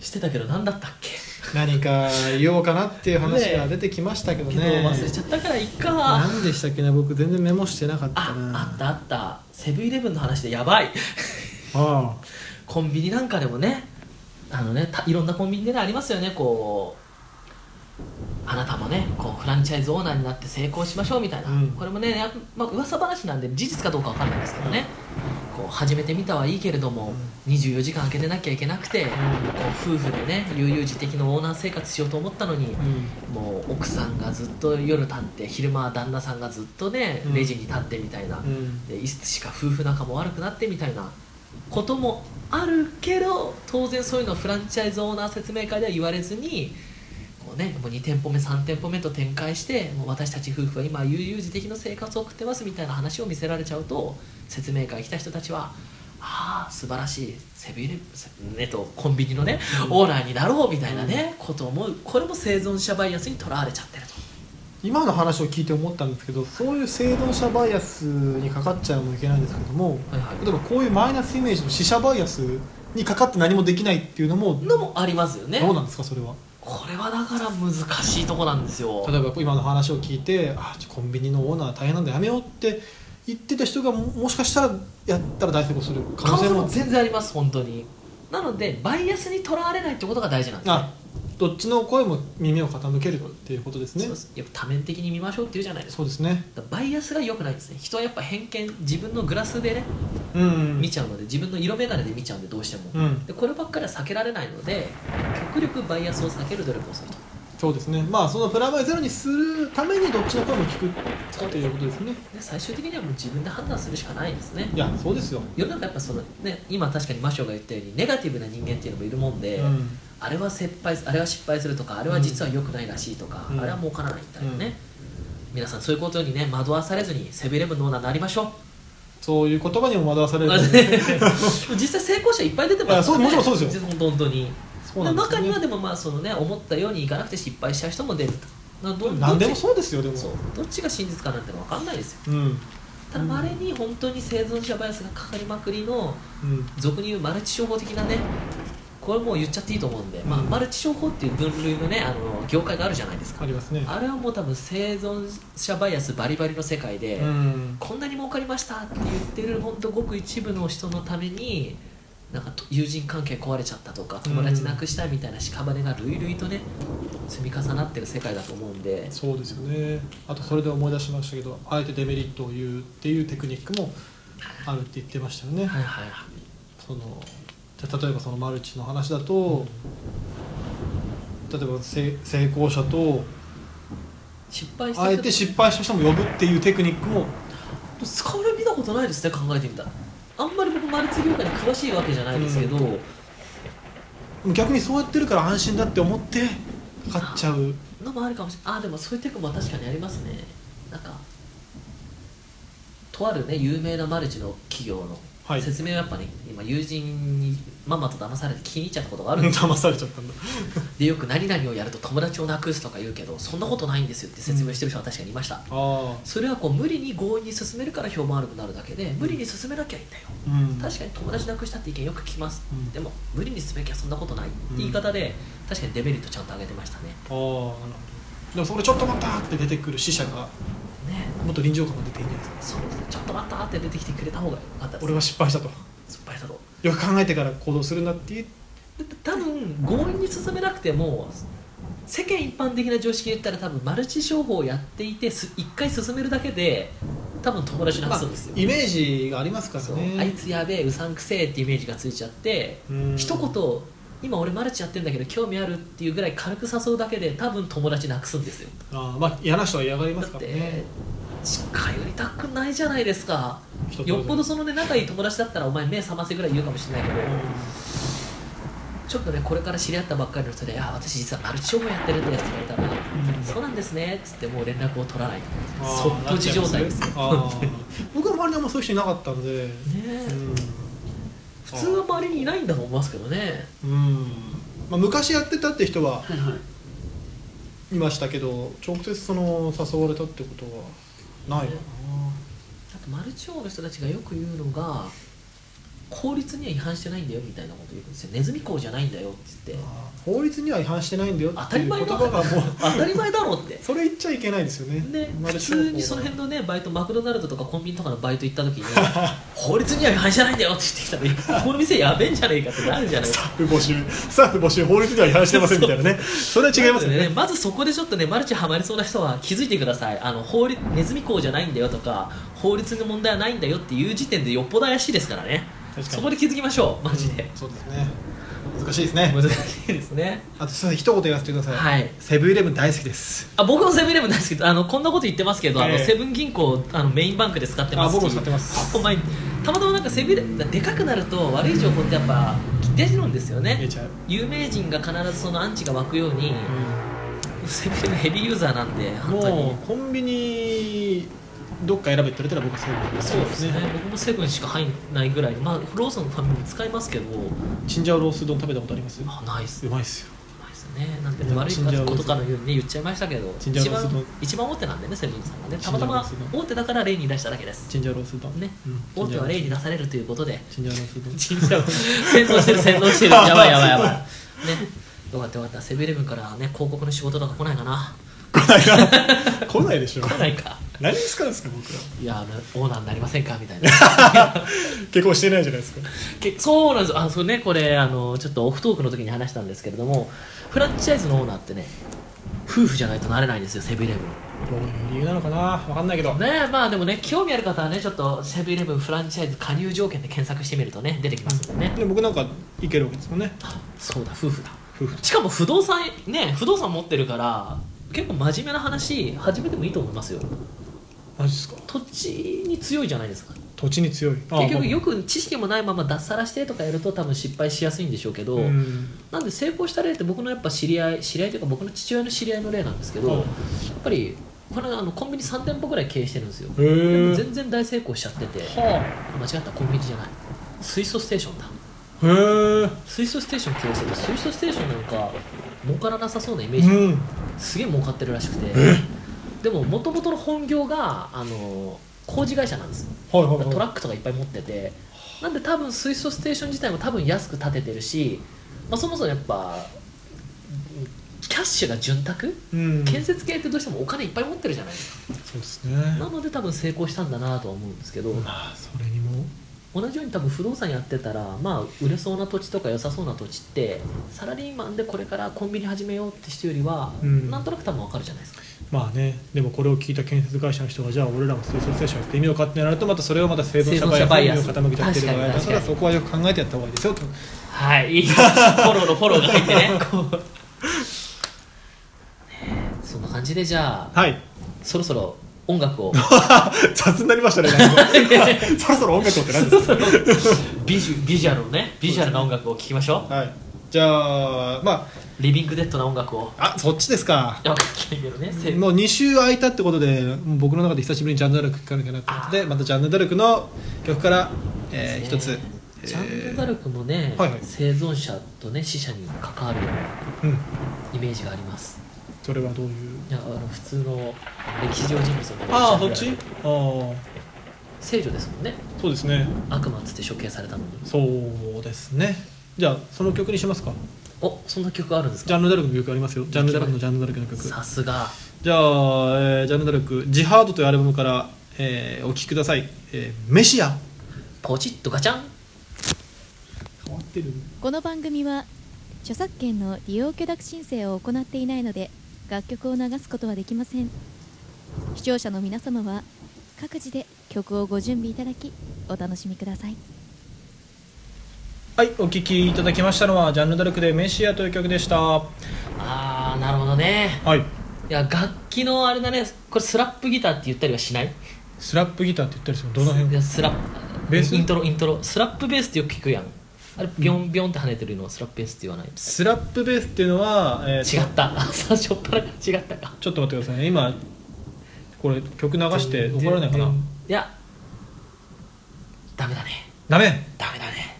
[SPEAKER 1] してたけど何だったっけ？
[SPEAKER 2] 何か言おうかなっていう話が出てきましたけどね。
[SPEAKER 1] 忘れちゃったからいっか。
[SPEAKER 2] 何でしたっけね僕全然メモしてなかった
[SPEAKER 1] あ
[SPEAKER 2] な。
[SPEAKER 1] あったあった。セブンイレブンの話でやばい。
[SPEAKER 2] あ。
[SPEAKER 1] コンビニなんかでもねあのねたいろんなコンビニでねありますよねこうあなたもねこうフランチャイズオーナーになって成功しましょうみたいな、
[SPEAKER 2] うん。
[SPEAKER 1] これもね、やまあ噂話なんで事実かどうかわかんないですけどね、こう始めてみたはいいけれども、24時間空けてなきゃいけなくて、こう夫婦でね悠々自適のオーナー生活しようと思ったのに、もう奥さんがずっと夜立って昼間は旦那さんがずっとね
[SPEAKER 2] うん。
[SPEAKER 1] レジに立ってみたいな、
[SPEAKER 2] うん。
[SPEAKER 1] でいつしか夫婦仲も悪くなってみたいなこともあるけど当然そういうのはフランチャイズオーナー説明会では言われずにこう、ね、もう2店舗目3店舗目と展開してもう私たち夫婦は今悠々自適の生活を送ってますみたいな話を見せられちゃうと説明会来た人たちはああ素晴らしいセブンイレとコンビニのね、オーナーになろうみたいなね、ことを思う。これも生存者バイアスにとらわれちゃってると。
[SPEAKER 2] 今の話を聞いて思ったんですけどそういう生存者バイアスにかかっちゃうのもいけないんですけども、
[SPEAKER 1] はいはい。
[SPEAKER 2] 例えばこういうマイナスイメージの死者バイアスにかかって何もできないっていうのも
[SPEAKER 1] のもありますよね。
[SPEAKER 2] どうなんですかそれは？
[SPEAKER 1] これはだから難しいとこなんですよ。
[SPEAKER 2] 例えば今の話を聞いてあコンビニのオーナー大変なんだやめようって言ってた人がももしかしたらやったら大成功する可
[SPEAKER 1] 可能性も全然あります本当に。なのでバイアスにとらわれないってことが大事なんですね。
[SPEAKER 2] あどっちの声も耳を傾けるっていうことですね。
[SPEAKER 1] そうです。やっぱ多面的に見ましょうって言うじゃないですか。
[SPEAKER 2] そうですね。
[SPEAKER 1] バイアスが良くないですね。人はやっぱ偏見自分のグラスでね
[SPEAKER 2] うん
[SPEAKER 1] 見ちゃうので自分の色眼鏡で見ちゃうんでどうしても、
[SPEAKER 2] うん。
[SPEAKER 1] でこればっかりは避けられないので極力バイアスを避ける努力をすると。
[SPEAKER 2] そうですね。まあそのプラマイゼロにするためにどっちの声も聞くっていうことですね。
[SPEAKER 1] で最終的にはもう自分で判断するしかないですね。
[SPEAKER 2] いやそうですよ。
[SPEAKER 1] 世の中やっぱそのね今確かにマショーが言ったようにネガティブな人間っていうのもいるもんで、
[SPEAKER 2] うん
[SPEAKER 1] あれは失敗あれは失敗するとかあれは実は良くないらしいとか、
[SPEAKER 2] うん。
[SPEAKER 1] あれは儲からないみたいなね、皆さんそういうことにね惑わされずにセブンイレブンのオーナーになりましょう。
[SPEAKER 2] そういう言葉にも惑わされる
[SPEAKER 1] 実際成功者いっぱい出てます
[SPEAKER 2] いやそうもちろんそうですよ。
[SPEAKER 1] 本当に。
[SPEAKER 2] そうなんね。
[SPEAKER 1] 中にはでもまあそのね思ったようにいかなくて失敗しちゃう人も出るなど
[SPEAKER 2] 何でもそうですよでも。
[SPEAKER 1] どっちが真実かなんて分かんないですよ。
[SPEAKER 2] うん。
[SPEAKER 1] ただまれに本当に生存者バイアスがかかりまくりの
[SPEAKER 2] うん。
[SPEAKER 1] 俗に言うマルチ商法的なねこれもう言っちゃっていいと思うんで、まあ、
[SPEAKER 2] うん。
[SPEAKER 1] マルチ商法っていう分類のねあの業界があるじゃないですか。
[SPEAKER 2] ありますね。
[SPEAKER 1] あれはもう多分生存者バイアスバリバリの世界で、
[SPEAKER 2] うん。
[SPEAKER 1] こんなに儲かりましたって言ってる本当ごく一部の人のためになんかと友人関係壊れちゃったとか友達亡くしたみたいな屍が類々とね積み重なってる世界だと思うんで。
[SPEAKER 2] そうですよね。あとそれで思い出しましたけどあえてデメリットを言うっていうテクニックもあるって言ってましたよね、
[SPEAKER 1] はいはい。
[SPEAKER 2] そのじゃあ例えばそのマルチの話だと、例えば成成功者と
[SPEAKER 1] 失敗した
[SPEAKER 2] あえて失敗した人も呼ぶっていうテクニックも。
[SPEAKER 1] 使われ見たことないですね考えてみたら。あんまり僕マルチ業界に詳しいわけじゃないですけど、
[SPEAKER 2] 逆にそうやってるから安心だって思ってかかっちゃう。
[SPEAKER 1] のもあるかもしれない。あでもそういうテクも確かにありますね。なんかとあるね有名なマルチの企業の
[SPEAKER 2] はい。
[SPEAKER 1] 説明をやっぱね今友人にママと騙されて聞きに行っちゃったことがあるんですよ
[SPEAKER 2] 騙されちゃったんだ。
[SPEAKER 1] でよく何々をやると友達をなくすとか言うけどそんなことないんですよって説明してる人は確かにいました、
[SPEAKER 2] あ
[SPEAKER 1] それはこう無理に強引に進めるから評判悪くなるだけで無理に進めなきゃいいんだよ
[SPEAKER 2] あうん。
[SPEAKER 1] 確かに友達なくしたって意見よく聞きます、
[SPEAKER 2] うん。
[SPEAKER 1] でも無理にすべきはそんなことないって言い方で、確かにデメリットちゃんと上げてましたね。
[SPEAKER 2] ああなるほど。でもそれちょっと待ったって出てくる死者が
[SPEAKER 1] ね。
[SPEAKER 2] もっと臨場感が出ていいんじゃないですか？
[SPEAKER 1] そうですね。ちょっと待ったって出てきてくれた方がよかったです。
[SPEAKER 2] 俺は失敗したと。
[SPEAKER 1] 失敗したと。
[SPEAKER 2] よく考えてから行動するんだっていう
[SPEAKER 1] 多分強引に進めなくても世間一般的な常識で言ったら多分マルチ商法をやっていてす一回進めるだけで多分友達なくすんですよ、
[SPEAKER 2] イメージがありますからね。
[SPEAKER 1] あいつやべえうさんくせえってイメージがついちゃって
[SPEAKER 2] うん。
[SPEAKER 1] 一言今俺マルチやってんだけど興味あるっていうぐらい軽く誘うだけで多分友達なくすんですよ。
[SPEAKER 2] あーまあ嫌な人は嫌がりま
[SPEAKER 1] だって
[SPEAKER 2] すからね。
[SPEAKER 1] 近寄りたくないじゃないですか。よっぽどそのね仲いい友達だったらお前目覚ませぐらい言うかもしれないけど、ちょっとねこれから知り合ったばっかりの人で「いや私実はマルチ商法やってるんです」って言われたら「
[SPEAKER 2] うん。
[SPEAKER 1] そうなんですね」っつってもう連絡を取らない。そっと自状態です
[SPEAKER 2] 僕の周りにあんまそういう人いなかったんで。
[SPEAKER 1] ねえ。
[SPEAKER 2] うん
[SPEAKER 1] 普通は周りにいないんだと思いますけどね。
[SPEAKER 2] うん。まあ、昔やってたって人は
[SPEAKER 1] はいはい。
[SPEAKER 2] いましたけど直接その誘われたってことはないか
[SPEAKER 1] あとマルチ商の人たちがよく言うのが法律には違反してないんだよみたいなこと言うんですよ。ネズミ講じゃないんだよって言って。
[SPEAKER 2] 法律には違反してないんだよ
[SPEAKER 1] 当
[SPEAKER 2] ったていう
[SPEAKER 1] り前だ
[SPEAKER 2] 言葉がもう
[SPEAKER 1] 当たり前だろうって。
[SPEAKER 2] それ言っちゃいけないですよね。
[SPEAKER 1] で普通にその辺のねバイトマクドナルドとかコンビニとかのバイト行った時に 法律には違反してないんだよって言ってきたらこの店やべえんじゃねえかってなるじゃないですか。
[SPEAKER 2] スタッフ募集スタッフ募集法律には違反してませんみたいなね。それは違いますよね。
[SPEAKER 1] なのでまずそこでちょっとねマルチハマりそうな人は気づいてください。あの法律ネズミ講じゃないんだよとか法律の問題はないんだよっていう時点でよっぽど怪しいですからねそこで気づきましょう。マジで、
[SPEAKER 2] そうですね。難しいですね。
[SPEAKER 1] 難しいですね。
[SPEAKER 2] あとすいません一言言わせてください、
[SPEAKER 1] はい。
[SPEAKER 2] セブンイレブン大好きです。
[SPEAKER 1] あ僕もセブンイレブン大好きです。あのこんなこと言ってますけど、あの
[SPEAKER 2] ええ。
[SPEAKER 1] セブン銀行あのメインバンクで使ってますし
[SPEAKER 2] あ僕も使ってます。
[SPEAKER 1] たまたまなんかセブンイレブンでかくなると悪い情報ってやっぱ出てるんですよね。有名人が必ずそのアンチが湧くように、セブンイレブンヘビーユーザーなんで本当に
[SPEAKER 2] もうコンビニどっか選べって言われたら僕はセブンです
[SPEAKER 1] そうですね。僕もセブンしか入んないぐらい。まあローソンのファミリーも使いますけど。
[SPEAKER 2] チンジャオロース丼食べたことあります？
[SPEAKER 1] あないっす。
[SPEAKER 2] うまいっすよ。
[SPEAKER 1] ないっすね。なんで
[SPEAKER 2] いや
[SPEAKER 1] 悪いことかのようにね言っちゃいましたけど。一番一番大手なんでねセブンさんがね。たまたま大手だから例に出しただけです。
[SPEAKER 2] チンジャオロース丼。
[SPEAKER 1] ね。
[SPEAKER 2] うん。
[SPEAKER 1] 大手は例に出されるということで。
[SPEAKER 2] チンジャオロース丼。
[SPEAKER 1] チンジャオ洗脳してる。洗脳してるやばいやばいやばい。ね。よかったよかった？セブンイレブンからね広告の仕事とか来ないかな
[SPEAKER 2] 来ないな来ないでしょ。
[SPEAKER 1] 来ないか。
[SPEAKER 2] 何に使うんですか僕ら
[SPEAKER 1] いやオーナーになりませんか？みたいな。
[SPEAKER 2] 結婚してないじゃないですか。
[SPEAKER 1] けそうなんです。あそうねこれあのちょっとオフトークの時に話したんですけれどもフランチャイズのオーナーってね夫婦じゃないとなれないんですよセブンイレブン。
[SPEAKER 2] どういう理由なのかな？分かんないけど。
[SPEAKER 1] ねまあでもね興味ある方はねちょっとセブンイレブンフランチャイズ加入条件で検索してみるとね出てきますんでね、
[SPEAKER 2] で僕なんかいけるわけですもんね。
[SPEAKER 1] あそうだ夫婦だ。
[SPEAKER 2] 夫婦
[SPEAKER 1] しかも不動産ね不動産持ってるから結構真面目な話始めてもいいと思いますよ。
[SPEAKER 2] マジですか？
[SPEAKER 1] 土地に強いじゃないですか。
[SPEAKER 2] 土地に強い。
[SPEAKER 1] 結局よ
[SPEAKER 2] く
[SPEAKER 1] く知識もないまま脱サラしてとかやると多分失敗しやすいんでしょうけど、
[SPEAKER 2] うん。
[SPEAKER 1] なんで成功した例って僕のやっぱ知り合い知り合いというか僕の父親の知り合いの例なんですけど、
[SPEAKER 2] はい。
[SPEAKER 1] やっぱりこれあのコンビニ3店舗ぐらい経営してるんですよ。全然大成功しちゃってて
[SPEAKER 2] は
[SPEAKER 1] 間違ったコンビニじゃない。水素ステーションだ。
[SPEAKER 2] あへえ
[SPEAKER 1] 水素ステーション経営してて水素ステーションなんか儲からなさそうなイメージ、
[SPEAKER 2] うん
[SPEAKER 1] すげえ儲かってるらしくて。でももともとの本業があの工事会社なんです。よ
[SPEAKER 2] はいはいはい。
[SPEAKER 1] トラックとかいっぱい持ってて。なんで多分水素ステーション自体も多分安く建ててるし、まあ、そもそもやっぱキャッシュが潤沢、
[SPEAKER 2] うん。
[SPEAKER 1] 建設系ってどうしてもお金いっぱい持ってるじゃないですか。
[SPEAKER 2] そうですね。
[SPEAKER 1] なので多分成功したんだなとは思うんですけど。
[SPEAKER 2] まあそれにも
[SPEAKER 1] 同じように多分不動産やってたらまあ売れそうな土地とか良さそうな土地ってサラリーマンでこれからコンビニ始めようって人よりは、
[SPEAKER 2] うん。
[SPEAKER 1] なんとなく多分わかるじゃないですか。
[SPEAKER 2] まあね。でもこれを聞いた建設会社の人がじゃあ俺らも水素ステーションやってみようかってなるとまたそれをまた生存者バイアス。に目を傾けちゃってる場合だか
[SPEAKER 1] らに。
[SPEAKER 2] そこはよく考えてやった方がいいですよと
[SPEAKER 1] はい。いいフォローのフォローが入ってね。ねえそんな感じでじゃあ
[SPEAKER 2] はい。
[SPEAKER 1] そろそろ音楽を。
[SPEAKER 2] 雑になりましたね そろそろ音楽をって何ですか？
[SPEAKER 1] ビジュビジュアルのねビジュアルな音楽を聴きましょう。
[SPEAKER 2] はい。じゃあま
[SPEAKER 1] リビングデッドな音楽を。
[SPEAKER 2] ああそっちですか。もう2週空いたってことで僕の中で久しぶりにジャンヌ・ダルク聴かなきゃなってことでまたジャンヌ・ダルクの曲から、えー一つ、
[SPEAKER 1] ジャンヌ・ダルクもね、
[SPEAKER 2] はいはい。
[SPEAKER 1] 生存者とね死者に関わるような
[SPEAKER 2] うん。
[SPEAKER 1] イメージがあります
[SPEAKER 2] それはどういう？
[SPEAKER 1] いやあの普通の歴史上人物の
[SPEAKER 2] ああそっち？ああ。
[SPEAKER 1] 聖女ですもんね。
[SPEAKER 2] そうですね。
[SPEAKER 1] 悪魔っつって処刑されたのに。
[SPEAKER 2] そうですね。じゃあその曲にしますか。
[SPEAKER 1] おそんな曲あるんですか？
[SPEAKER 2] ジャンヌ・ダルクの曲ありますよ。ジャンヌ・ダルクのジャンヌ・ダルクの曲。
[SPEAKER 1] さすが。
[SPEAKER 2] じゃあ、えージャンヌ・ダルク「ジハード」というアルバムから、えーお聴きください、えーメシア。
[SPEAKER 1] ポチッとガチャン。
[SPEAKER 2] 変わってる。
[SPEAKER 4] この番組は著作権の利用許諾申請を行っていないので楽曲を流すことはできません。視聴者の皆様は各自で曲をご準備いただきお楽しみください。
[SPEAKER 2] はいお聴きいただきましたのはジャンヌ・ダルクで「メシア」という曲でした。は
[SPEAKER 1] あーなるほどね。
[SPEAKER 2] い。
[SPEAKER 1] いや楽器のあれだね。これスラップギターって言ったりはしない？
[SPEAKER 2] スラップギターって言ったりするのどの
[SPEAKER 1] い
[SPEAKER 2] 辺
[SPEAKER 1] やスラップ
[SPEAKER 2] ベース？
[SPEAKER 1] イントロイントロ。スラップベースってよく聞くやんあれビョンビョンって跳ねてるのをスラップベースって言わない
[SPEAKER 2] スラップベースっていうのは、えー
[SPEAKER 1] 違った。最初っぱらから違ったか。
[SPEAKER 2] ちょっと待ってください。ね今これ曲流して怒られないかな？い
[SPEAKER 1] やダメだね。
[SPEAKER 2] ダメ？
[SPEAKER 1] ダメだね。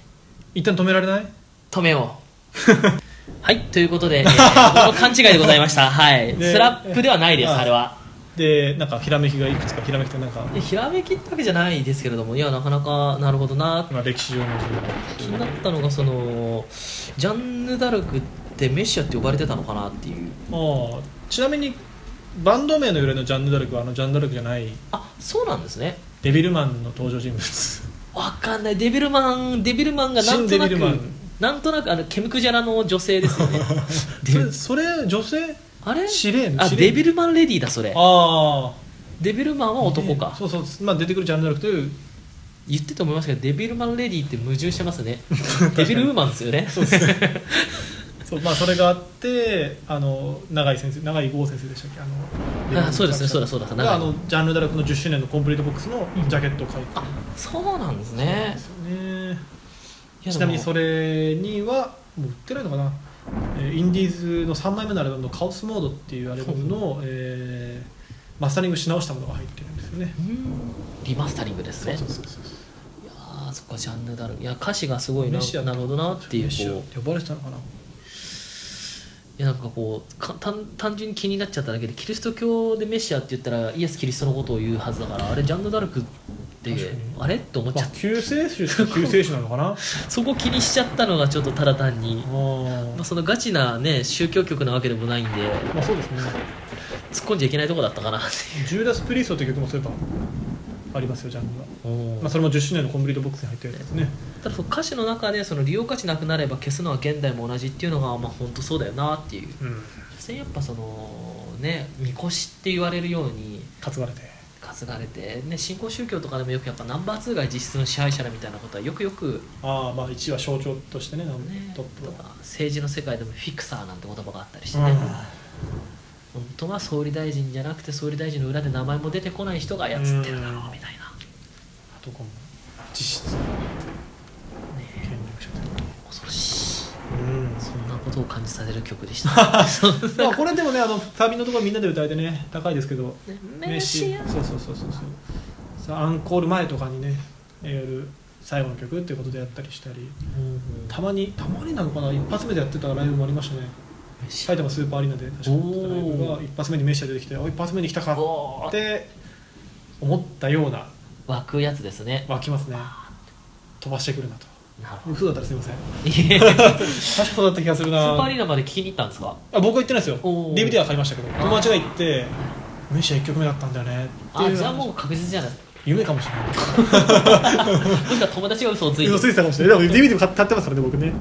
[SPEAKER 2] 一旦止められない？
[SPEAKER 1] 止めよう。はいということで、えー、僕の勘違いでございました。はい、
[SPEAKER 2] ね。
[SPEAKER 1] スラップではないです
[SPEAKER 2] あ。
[SPEAKER 1] あれは
[SPEAKER 2] でなんかひらめきがいくつかひらめきってなんか、
[SPEAKER 1] でひらめきってわけじゃないですけれどもいやなかなかなるほどな。
[SPEAKER 2] まあ、歴史上の
[SPEAKER 1] 気になったのがそのジャンヌ・ダルクってメシアって呼ばれてたのかなっていう。
[SPEAKER 2] ああちなみにバンド名の由来のジャンヌ・ダルクはあのジャンヌ・ダルクじゃない。
[SPEAKER 1] あそうなんですね。
[SPEAKER 2] デビルマンの登場人物。
[SPEAKER 1] わかんない。デビルマンデビルマンがなんとなくなんとなくあのケムクジャラの女性ですよね。
[SPEAKER 2] それ女性？
[SPEAKER 1] あれ？
[SPEAKER 2] シレーヌ
[SPEAKER 1] あ
[SPEAKER 2] シレーヌ。
[SPEAKER 1] デビルマンレディーだそれ。
[SPEAKER 2] ああ
[SPEAKER 1] デビルマンは男か。
[SPEAKER 2] そうそう、まあ、出てくるジャンヌ・ダルクという
[SPEAKER 1] 言ってて思いましたけどデビルマンレディーって矛盾してますね。デビルウーマンですよね。
[SPEAKER 2] そうまあそれがあってあの永井先生永井剛先生でしたっけ？あの
[SPEAKER 1] あそうですね。そうだそうだ永井
[SPEAKER 2] があのジャンヌ・ダルクの10周年のコンプリートボックスのジャケットを書いて。
[SPEAKER 1] あそうなんですね。
[SPEAKER 2] ですよね。
[SPEAKER 1] いや
[SPEAKER 2] ちなみにそ
[SPEAKER 1] れ
[SPEAKER 2] れにはもう売ってないのかな、えーインディーズの3枚目のアルバムの「カオスモード」っていうアルバムの、えーマスタリングし直したものが入ってるんですよね。
[SPEAKER 1] リマスタリングですね。
[SPEAKER 2] そうそうそうそう
[SPEAKER 1] いやーそっかジャンヌ・ダルクいや歌詞がすごいななるほどなっていう。こう
[SPEAKER 2] 呼ばれてたのかない
[SPEAKER 1] やなんかこうか単単純に気になっちゃっただけでキリスト教でメシアって言ったらイエス・キリストのことを言うはずだからあれジャンヌ・ダルクってあれ？って思っち
[SPEAKER 2] まあ
[SPEAKER 1] ゃった
[SPEAKER 2] 救世主と救世主なのかな？あ
[SPEAKER 1] そこ気にしちゃったのがちょっとただ単に、
[SPEAKER 2] ー。
[SPEAKER 1] まあ、そのガチなね宗教曲なわけでもないんで
[SPEAKER 2] まあそうですね。
[SPEAKER 1] 突っ込んじゃいけないとこだったかなって
[SPEAKER 2] ジューダス・プリストって曲もそういえばありますよジャンルが、まあ、それも10周年のコンプリートボックスに入ってるやつですね。
[SPEAKER 1] ただその歌詞の中でその利用価値なくなれば消すのは現代も同じっていうのがまあ本当そうだよなっていう。
[SPEAKER 2] うん。
[SPEAKER 1] やっぱそのねみこしって言われるように
[SPEAKER 2] 担がれて
[SPEAKER 1] 担がれて、ね、新興宗教とかでもよくやっぱナンバー2が実質の支配者だみたいなことはよくよく、
[SPEAKER 2] ああまあ1は象徴としてね
[SPEAKER 1] ね、
[SPEAKER 2] トップは。
[SPEAKER 1] とか政治の世界でもフィクサーなんて言葉があったりして
[SPEAKER 2] うん。
[SPEAKER 1] ね、本当は総理大臣じゃなくて総理大臣の裏で名前も出てこない人が操ってるだろうみたいな、
[SPEAKER 2] あとこも実質権力者。という
[SPEAKER 1] 恐ろしい。
[SPEAKER 2] うん。
[SPEAKER 1] そんなことを感じさせる曲でした。
[SPEAKER 2] まあこれでもねあのサビのところみんなで歌えてね高いですけど。
[SPEAKER 1] メシア
[SPEAKER 2] そうそうそうそうそう。アンコール前とかにねいわゆる最後の曲っていうことでやったりしたり。たまにたまになのかな？一発目でやってたライブもありましたね埼玉スーパーアリーナで確かライブが一発目にメッシャー出てきてお一発目に来たかって思ったような
[SPEAKER 1] 湧くやつですね。
[SPEAKER 2] 湧きますね。飛ばしてくるなと。
[SPEAKER 1] なるほ
[SPEAKER 2] 嘘だったらすいません。確かそうだった気がする
[SPEAKER 1] スーパーア
[SPEAKER 2] な
[SPEAKER 1] リーナまで聞きに行ったんですか？
[SPEAKER 2] あ僕は行ってないですよ。DVD は買いましたけど友達が行ってメッシャー1曲目だったんだよね。
[SPEAKER 1] あじゃあもう確実じゃない。
[SPEAKER 2] 夢かもしれない。
[SPEAKER 1] 友達が嘘をついて
[SPEAKER 2] 嘘ついてたかもしれない。でも DVD も買ってますからね僕ね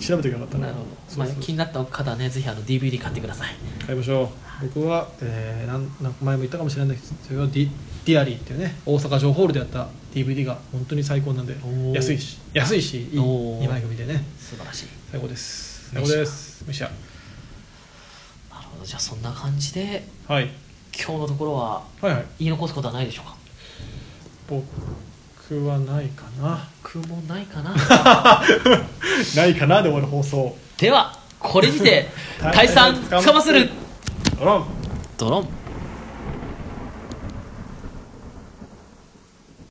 [SPEAKER 2] 調べてよかった
[SPEAKER 1] な。るほど、まあ、気になった方はね。ぜひあの DVD 買ってください。
[SPEAKER 2] 買いましょう。僕は、えー、なんなん前も言ったかもしれないんですけどディディアリーっていうね大阪城ホールでやった DVD が本当に最高なんで安いし安いしいい
[SPEAKER 1] おー。
[SPEAKER 2] 2枚組でね。
[SPEAKER 1] 素晴らしい。
[SPEAKER 2] 最高です。最高です。メシア
[SPEAKER 1] なるほど。じゃあそんな感じで
[SPEAKER 2] はい。
[SPEAKER 1] 今日のところは
[SPEAKER 2] はいはい。
[SPEAKER 1] 言い残すことはないでしょうか？
[SPEAKER 2] 僕はないかな。
[SPEAKER 1] 僕もないかな。
[SPEAKER 2] ないかなで終わる放送。
[SPEAKER 1] ではこれにて 退散つかませる。
[SPEAKER 2] あら
[SPEAKER 1] ドロン